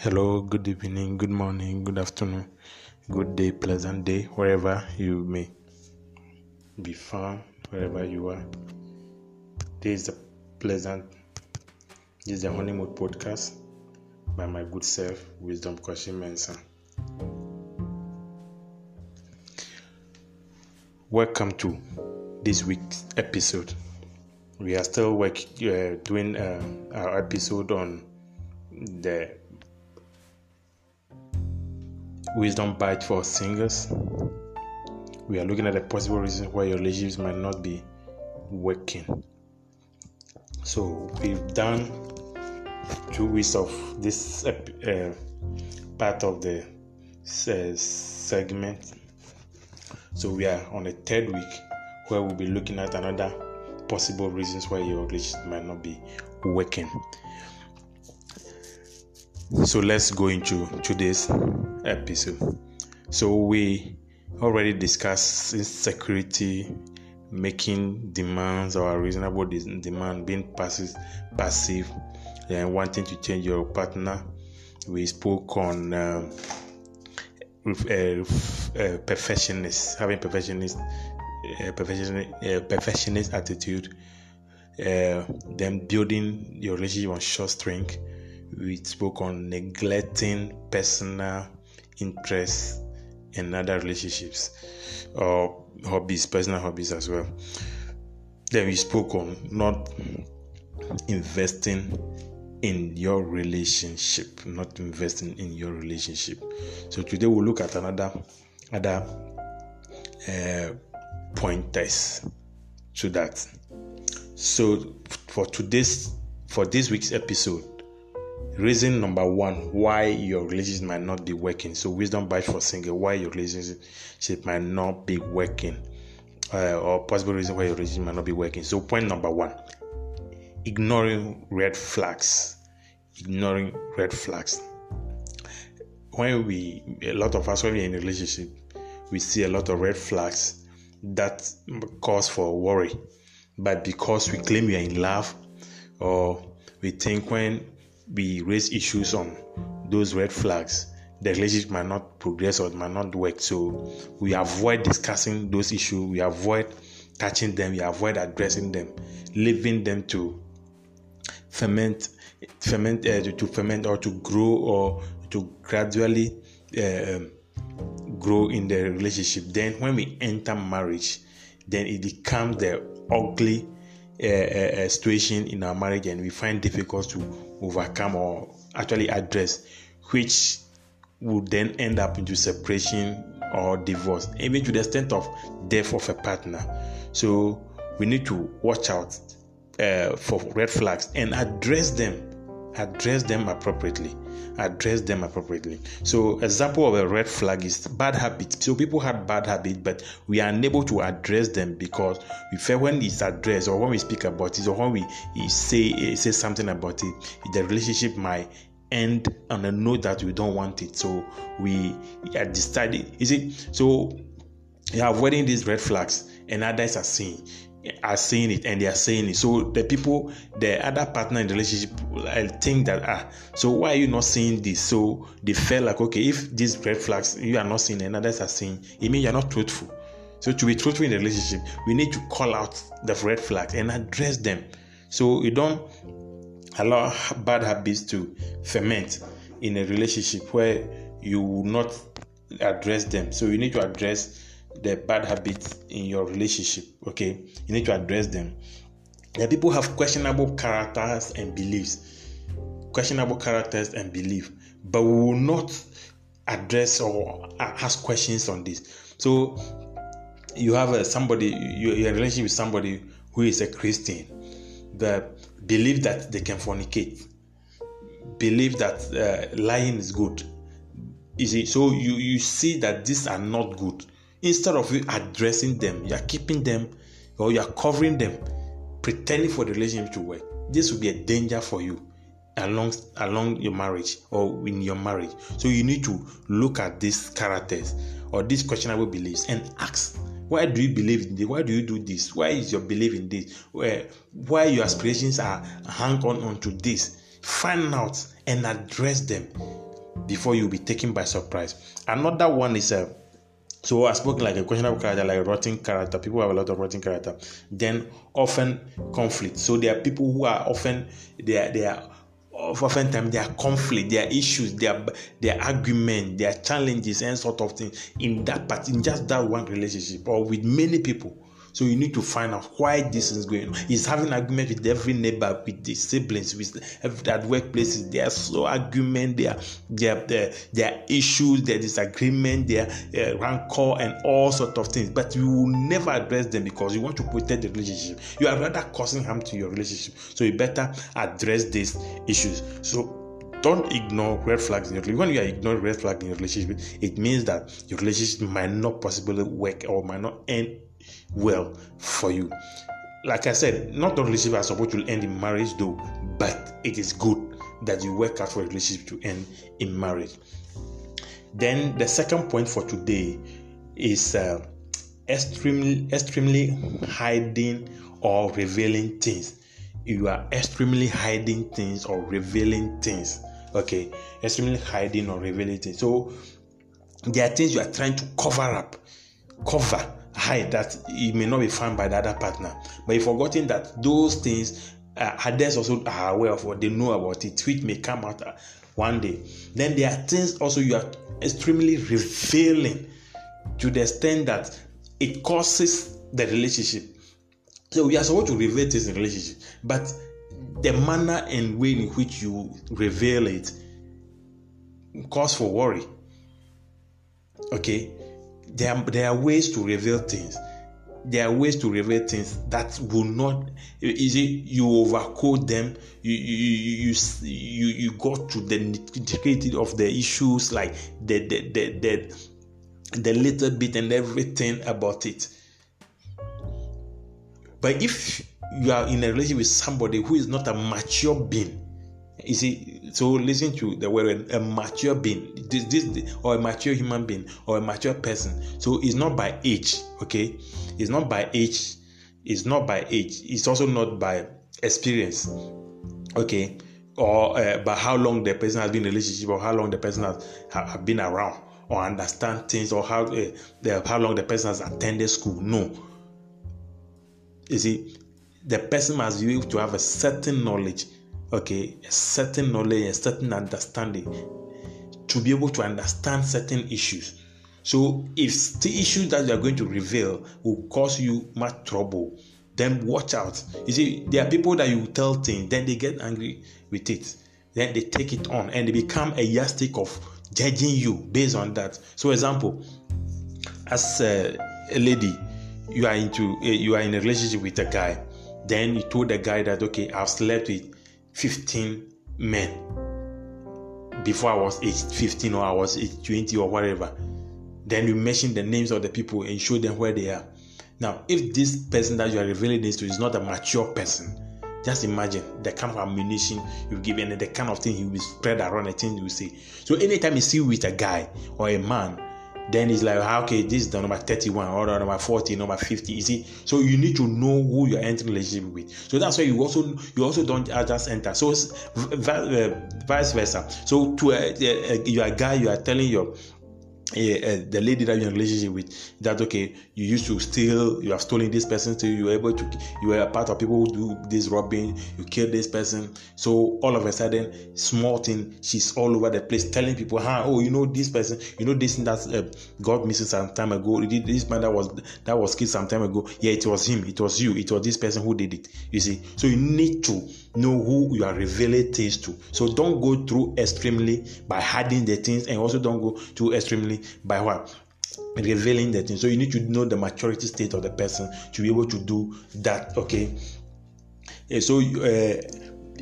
Hello, good evening, good morning, good afternoon, good day, pleasant day, wherever you may be found, wherever you are. This is a pleasant, this is the Honeymoon podcast by my good self, Wisdom Kwasi Mensah. Welcome to this week's episode. We are still work, uh, doing uh, our episode on the wisdom bite for singers. We are looking at the possible reasons why your relationships might not be working. So we've done two weeks of this uh, part of the uh, segment. So we are on the third week where we'll be looking at another possible reasons why your relationship might not be working. So let's go into today's episode. So we already discussed insecurity, making demands or reasonable demand, being passive, passive, and wanting to change your partner. We spoke on um, uh, uh, perfectionist, having perfectionist, uh, perfectionist, uh, perfectionist attitude. Uh, then building your relationship on short strength we spoke on neglecting personal interests and other relationships or hobbies, personal hobbies as well. Then we spoke on not investing in your relationship, not investing in your relationship. So today we'll look at another other uh, pointers to that. So for today's for this week's episode, reason number one why your relationship might not be working. So wisdom bite for single why your relationship might not be working uh, or possible reason why your relationship might not be working. So point number one ignoring red flags. Ignoring red flags. When we a lot of us when we're in a relationship we see a lot of red flags that cause for worry. But because we claim we are in love or we think when we raise issues on those red flags, the relationship might not progress or it might not work. So we avoid discussing those issues, we avoid touching them, we avoid addressing them, leaving them to ferment, ferment uh, to, to, ferment or to grow or to gradually uh, grow in the relationship. Then when we enter marriage, then it becomes the ugly uh, a situation in our marriage and we find difficult to overcome or actually address, which would then end up into separation or divorce, even to the extent of death of a partner. So we need to watch out uh, for red flags and address them, address them appropriately address them appropriately. So, example of a red flag is bad habits. So people have bad habits, but we are unable to address them because we eh, feel when it's addressed or when we speak about it or when we eh, say eh, say something about it, the relationship might end on a note that we don't want it. So we are decided. Is it so? You are avoiding these red flags, and others are seeing are saying it and they are saying it. So the people, the other partner in the relationship, I think that ah, so why are you not seeing this? So they felt like okay, if these red flags you are not seeing and others are seeing, it means you're not truthful. So to be truthful in the relationship, we need to call out the red flags and address them. So you don't allow bad habits to ferment in a relationship where you will not address them. So you need to address the bad habits in your relationship. Okay, you need to address them. The people have questionable characters and beliefs, questionable characters and belief, but we will not address or ask questions on this. So you have a, somebody, you're in a relationship with somebody who is a Christian, that believe that they can fornicate, believe that uh, lying is good. You see, so you you see that these are not good Instead of you addressing them, you are keeping them or you are covering them, pretending for the relationship to work. This will be a danger for you along along your marriage or in your marriage. So you need to look at these characters or these questionable beliefs and ask why do you believe in this? Why do you do this? Why is your belief in this? Where why your aspirations are hang on onto this? Find out and address them before you'll be taken by surprise. Another one is a uh, so I spoke like a questionable character, like a rotten character. People have a lot of rotten character. Then often conflict. So there are people who are often they are they are oftentimes there are conflict, there are issues, there are, there argument, there are challenges, and sort of thing in that part, in just that one relationship, or with many people. So you need to find out why this is going on. He's having argument with every neighbor, with the siblings, with at workplaces. There's so argument, there, there, there, there are issues, there disagreement, there uh, rancor, and all sort of things. But you will never address them because you want to protect the relationship. You are rather causing harm to your relationship. So you better address these issues. So don't ignore red flags in your relationship. When you are ignoring red flags in your relationship, it means that your relationship might not possibly work or might not end well for you. Like I said, not all relationships are supposed to end in marriage, though, but it is good that you work out for a relationship to end in marriage. Then the second point for today is uh, extremely, extremely hiding or revealing things. You are extremely hiding things or revealing things. Okay, extremely hiding or revealing things. So there are things you are trying to cover up, cover hide that it may not be found by the other partner. But you've forgotten that those things uh, others also are aware of what they know about it, which may come out uh, one day. Then there are things also you are extremely revealing to the extent that it causes the relationship. So we are supposed to reveal this in relationship, but the manner and way in which you reveal it cause for worry. Okay, there are, there are ways to reveal things. There are ways to reveal things that will not is it you overcode them. You you you you, you go to the nitty of the issues like the the, the the the little bit and everything about it. But if you are in a relationship with somebody who is not a mature being you see, so listen to the word a mature being, this, this or a mature human being or a mature person. So it's not by age, okay? It's not by age. It's not by age. It's also not by experience, okay? Or uh, by how long the person has been in a relationship or how long the person has have been around or understand things or how uh, the, how long the person has attended school. No. You see, the person must be able to have a certain knowledge okay, a certain knowledge, a certain understanding to be able to understand certain issues. So, if the issues that you are going to reveal will cause you much trouble, then watch out. You see, there are people that you tell things, then they get angry with it, then they take it on, and they become a yardstick of judging you based on that. So, for example, as a, a lady, you are into uh, you are in a relationship with a guy, then you told the guy that okay, I've slept with 15 men before I was age 15 or I was age 20 or whatever. Then you mention the names of the people and show them where they are. Now, if this person that you are revealing this to is not a mature person, just imagine the kind of ammunition you give and the kind of thing he will spread around the thing you say. So anytime you see with a guy or a man then it's like ah, okay this is the number 31 or the number 40 number 50 you see? So you need to know who you're entering relationship with. So that's why you also you also don't just enter so uh, vice versa. So to a, a, a, you're a guy you are telling your uh, the lady that you're in relationship with that okay you used to steal you have stolen this person so you were able to you were a part of people who do this robbing you killed this person. So all of a sudden small thing she's all over the place telling people huh oh you know this person you know this thing that uh, got missing some time ago this man that was that was killed some time ago. Yeah it was him it was you it was this person who did it you see. So you need to know who you are revealing things to. So don't go through extremely by hiding the things, and also don't go too extremely by what revealing the things. So you need to know the maturity state of the person to be able to do that. Okay. So uh,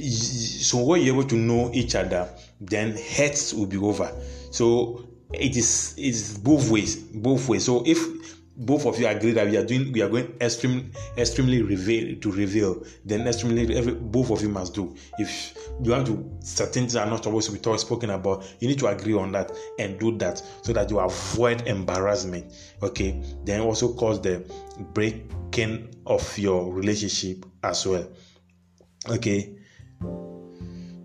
so when you're able to know each other, then hurts will be over. So it is it's both ways, both ways. So if both of you agree that we are doing we are going extremely extremely reveal to reveal. Then extremely every, both of you must do. If you want to certain things are not supposed to be talk, spoken about you need to agree on that and do that so that you avoid embarrassment. Okay? Then also cause the breaking of your relationship as well. Okay?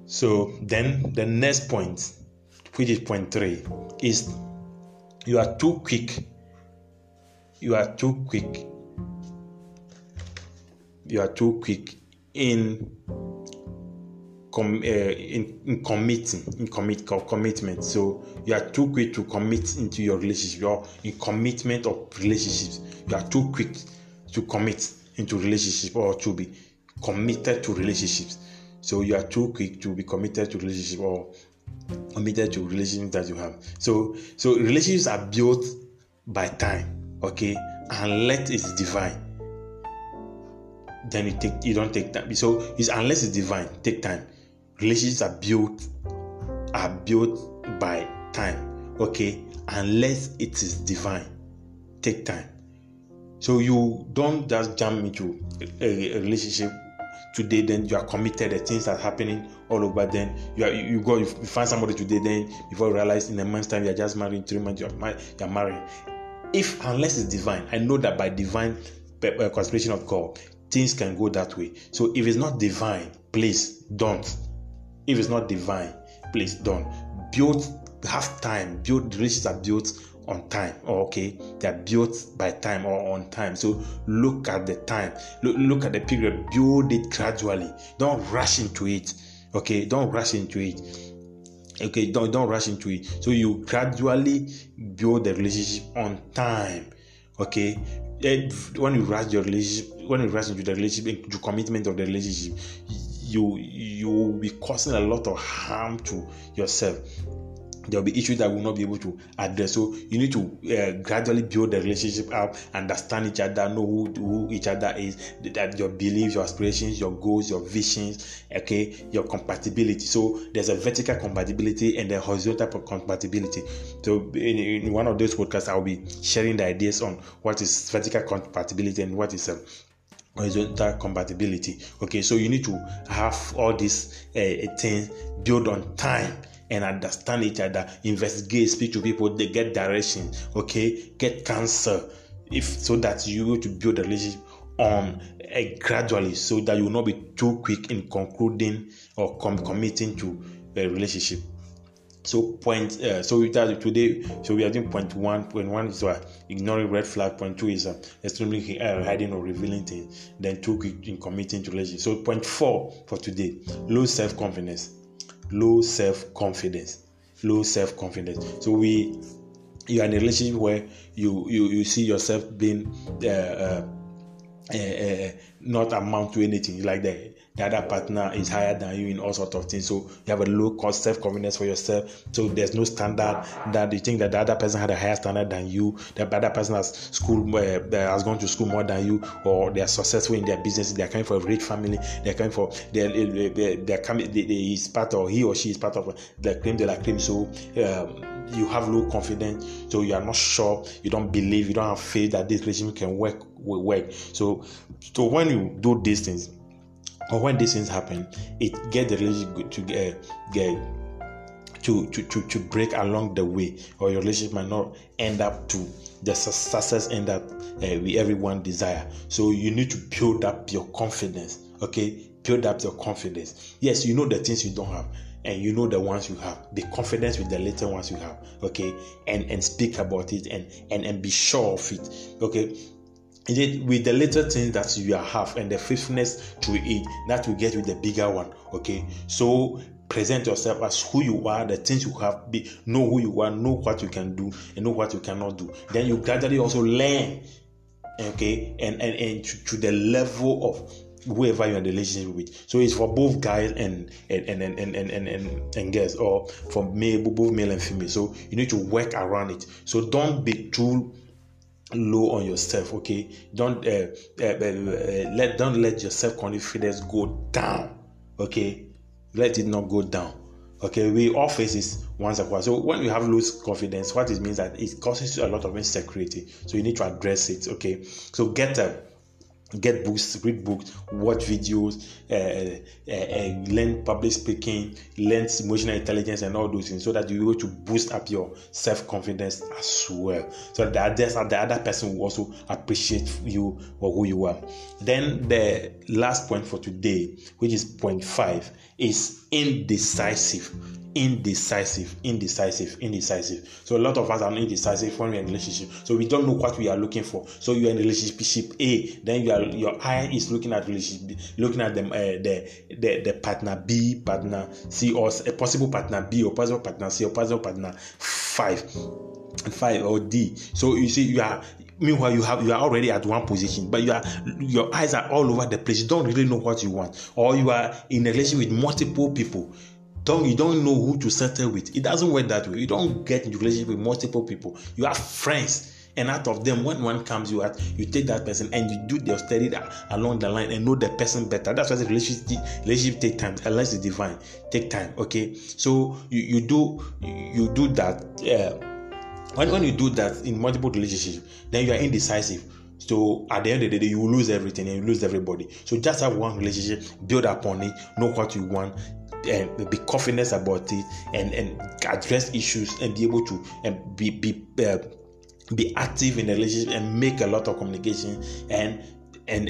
So then the next point which is point three, is you are too quick. You are too quick. You are too quick in com, uh, in, in committing in commit commitment. So you are too quick to commit into your relationship you're in commitment of relationships. You are too quick to commit into relationship or to be committed to relationships. So you are too quick to be committed to relationship or committed to relationships that you have. So so relationships are built by time okay? Unless it's divine. Then you take you don't take time. So it's unless it's divine take time. Relationships are built are built by time. Okay? Unless it is divine take time. So you don't just jump into a, a relationship today then you are committed the things are happening all over. Then you are you go you find somebody today then before you realize in a month's time you are just married three months you are, you are married if unless it's divine i know that by divine uh, conspiration of god things can go that way so if it's not divine please don't if it's not divine, please don't. Build, have time. Build relationships are built on time. Or okay, they are built by time or on time. So look at the time. Look, look at the period. Build it gradually. Don't rush into it. Okay, don't rush into it okay don't don't rush into it. So you gradually build the relationship on time okay? When you rush your relationship when you rush into the relationship into commitment of the relationship you you will be causing a lot of harm to yourself there'll be issues that we'll not be able to address. So you need to uh, gradually build the relationship up, understand each other, know who, who each other is, that your beliefs, your aspirations, your goals, your visions, okay, your compatibility. So there's a vertical compatibility and a horizontal compatibility. So in, in one of those podcasts, I'll be sharing the ideas on what is vertical compatibility and what is horizontal compatibility okay so you need to have all these uh, things built on time and understand each other investigate speak to people they get direction okay? Get counsel if so that you will to build a relationship on uh, gradually so that you will not be too quick in concluding or com- committing to a relationship. So point uh, so that today so we are doing point one point one is ignoring red flag. Point two is uh, extremely uh, hiding or revealing things then two in committing to relationship. So point four for today low self-confidence low self-confidence. Low self-confidence. So we you are in a relationship where you you, you see yourself being uh, uh, uh, uh not amount to anything. Like that the other partner is higher than you in all sorts of things. So you have a low cost self confidence for yourself. So there's no standard that you think that the other person had a higher standard than you. The other person has school uh, has gone to school more than you, or they are successful in their business. They are coming from a rich family. They are coming for they are, they are coming. They, they is part of he or she is part of the claim de la claim. So. Um, you have low confidence, so you are not sure, you don't believe, you don't have faith that this relationship can work will work. So, so when you do these things, or when these things happen, it get the relationship to get, get to, to, to, to break along the way, or your relationship might not end up to the success end up uh, we everyone desire. So you need to build up your confidence. Okay, build up your confidence. Yes, you know the things you don't have and you know the ones you have be confident with the little ones you have okay and and speak about it and and and be sure of it okay it with the little things that you have and the faithfulness to it that you get with the bigger one okay so present yourself as who you are the things you have be know who you are know what you can do and know what you cannot do then you gradually also learn okay and and, and to, to the level of whoever you're in relationship with. So it's for both guys and and and and and and, and, and girls, or for male, both male and female. So you need to work around it. So don't be too low on yourself okay? Don't uh, uh, uh, let don't let your self confidence go down okay? Let it not go down okay? We all face this once a while so when you have low confidence what it means that it causes you a lot of insecurity. So you need to address it okay? So get a get books, read books, watch videos, uh, uh, uh, learn public speaking, learn emotional intelligence, and all those things, so that you're able to boost up your self confidence as well. So that the other person will also appreciate you or who you are. Then the last point for today, which is point five, is indecisive. indecisive, indecisive, indecisive. So a lot of us are indecisive when we're in relationship. So we don't know what we are looking for. So you're in relationship A, then you are, your eye is looking at relationship, looking at them, uh, the, the the partner B, partner C, or a possible partner B, or possible partner C, or possible partner five, five or D. So you see, you are meanwhile you have you are already at one position but you are your eyes are all over the place. You don't really know what you want or you are in a relationship with multiple people. Don't you don't know who to settle with. It doesn't work that way. You don't get into relationship with multiple people. You have friends and out of them when one comes you at you take that person and you do the study along the line and know the person better. That's why the relationship relationship take time. Unless it's divine. Take time okay? So you, you do you do that uh, when, when you do that in multiple relationships, then you are indecisive. So at the end of the day, you lose everything and you lose everybody. So just have one relationship, build upon it, know what you want, and be confident about it, and and address issues and be able to and be be uh, be active in the relationship and make a lot of communication and and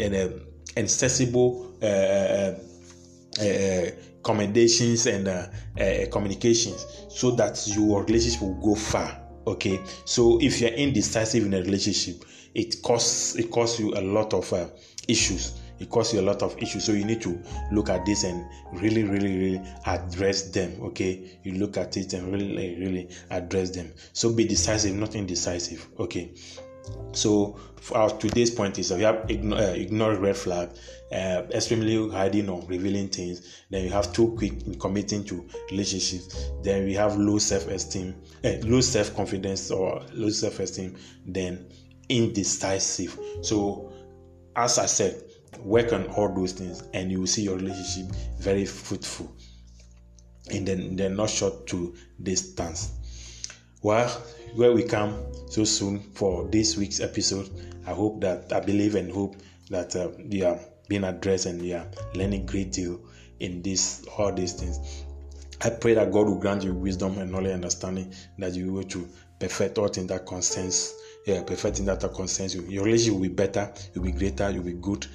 and sensible uh, uh, uh commendations and uh, uh, communications so that your relationship will go far okay so if you're indecisive in a relationship it costs it costs you a lot of uh, issues. It costs you a lot of issues. So you need to look at this and really really really address them okay? You look at it and really really address them. So be decisive not indecisive okay? So our today's point is we have ignore, uh, ignore red flag, uh, extremely hiding or revealing things. Then you have too quick in committing to relationships. Then we have low self-esteem, uh, low self-confidence or low self-esteem. Then indecisive. So as I said, work on all those things, and you will see your relationship very fruitful. And then they're not short to distance. Well, where we come so soon for this week's episode, I hope that I believe and hope that uh, you are being addressed and you are learning great deal in this all these things. I pray that God will grant you wisdom and knowledge, and understanding that you will to perfect all things that concerns, yeah, perfecting that that concerns you. Your relationship will be better, you'll be greater, you'll be good,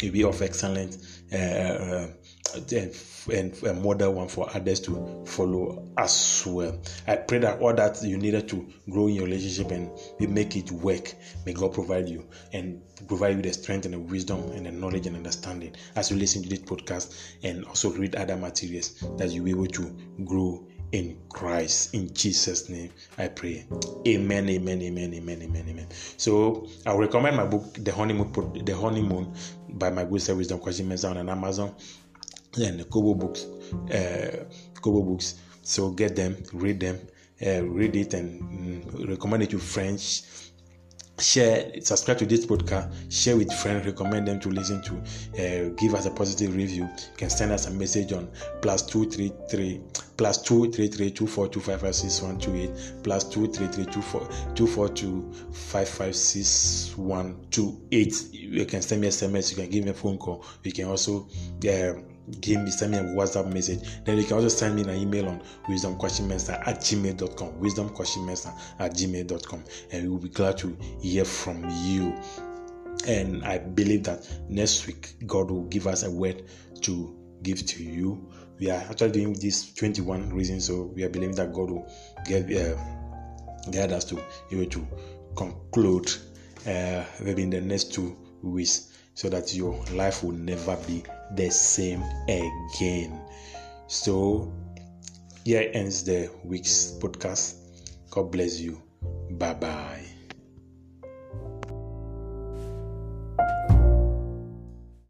you'll be of excellent. Uh, uh, and a model one for others to follow as well. I pray that all that you needed to grow in your relationship and make it work, may God provide you and provide you the strength and the wisdom and the knowledge and understanding as you listen to this podcast and also read other materials that you'll be able to grow in Christ. In Jesus' name, I pray. Amen, amen, amen, amen, amen, amen. So I recommend my book, The Honeymoon, The Honeymoon by my good Wisdom Kwasi Mensah on Amazon and Kobo books, uh, Kobo books. So get them, read them, uh, read it, and mm, recommend it to friends. Share, subscribe to this podcast, share with friends, recommend them to listen to, uh, give us a positive review. You can send us a message on plus two three three plus two three three two four two five five six one two eight plus two three three two four two four two five five six one two eight. You can send me SMS. You can give me a phone call. You can also. Uh, give me send me a WhatsApp message. Then you can also send me an email on wisdomquestionmaster at gmail.com. Wisdomquestionmaster at gmail.com. And we will be glad to hear from you. And I believe that next week God will give us a word to give to you. We are actually doing this 21 reasons, so we are believing that God will get uh, guide us to you to conclude uh, maybe in the next two weeks so that your life will never be the same again. So, here ends the week's podcast. God bless you. Bye bye.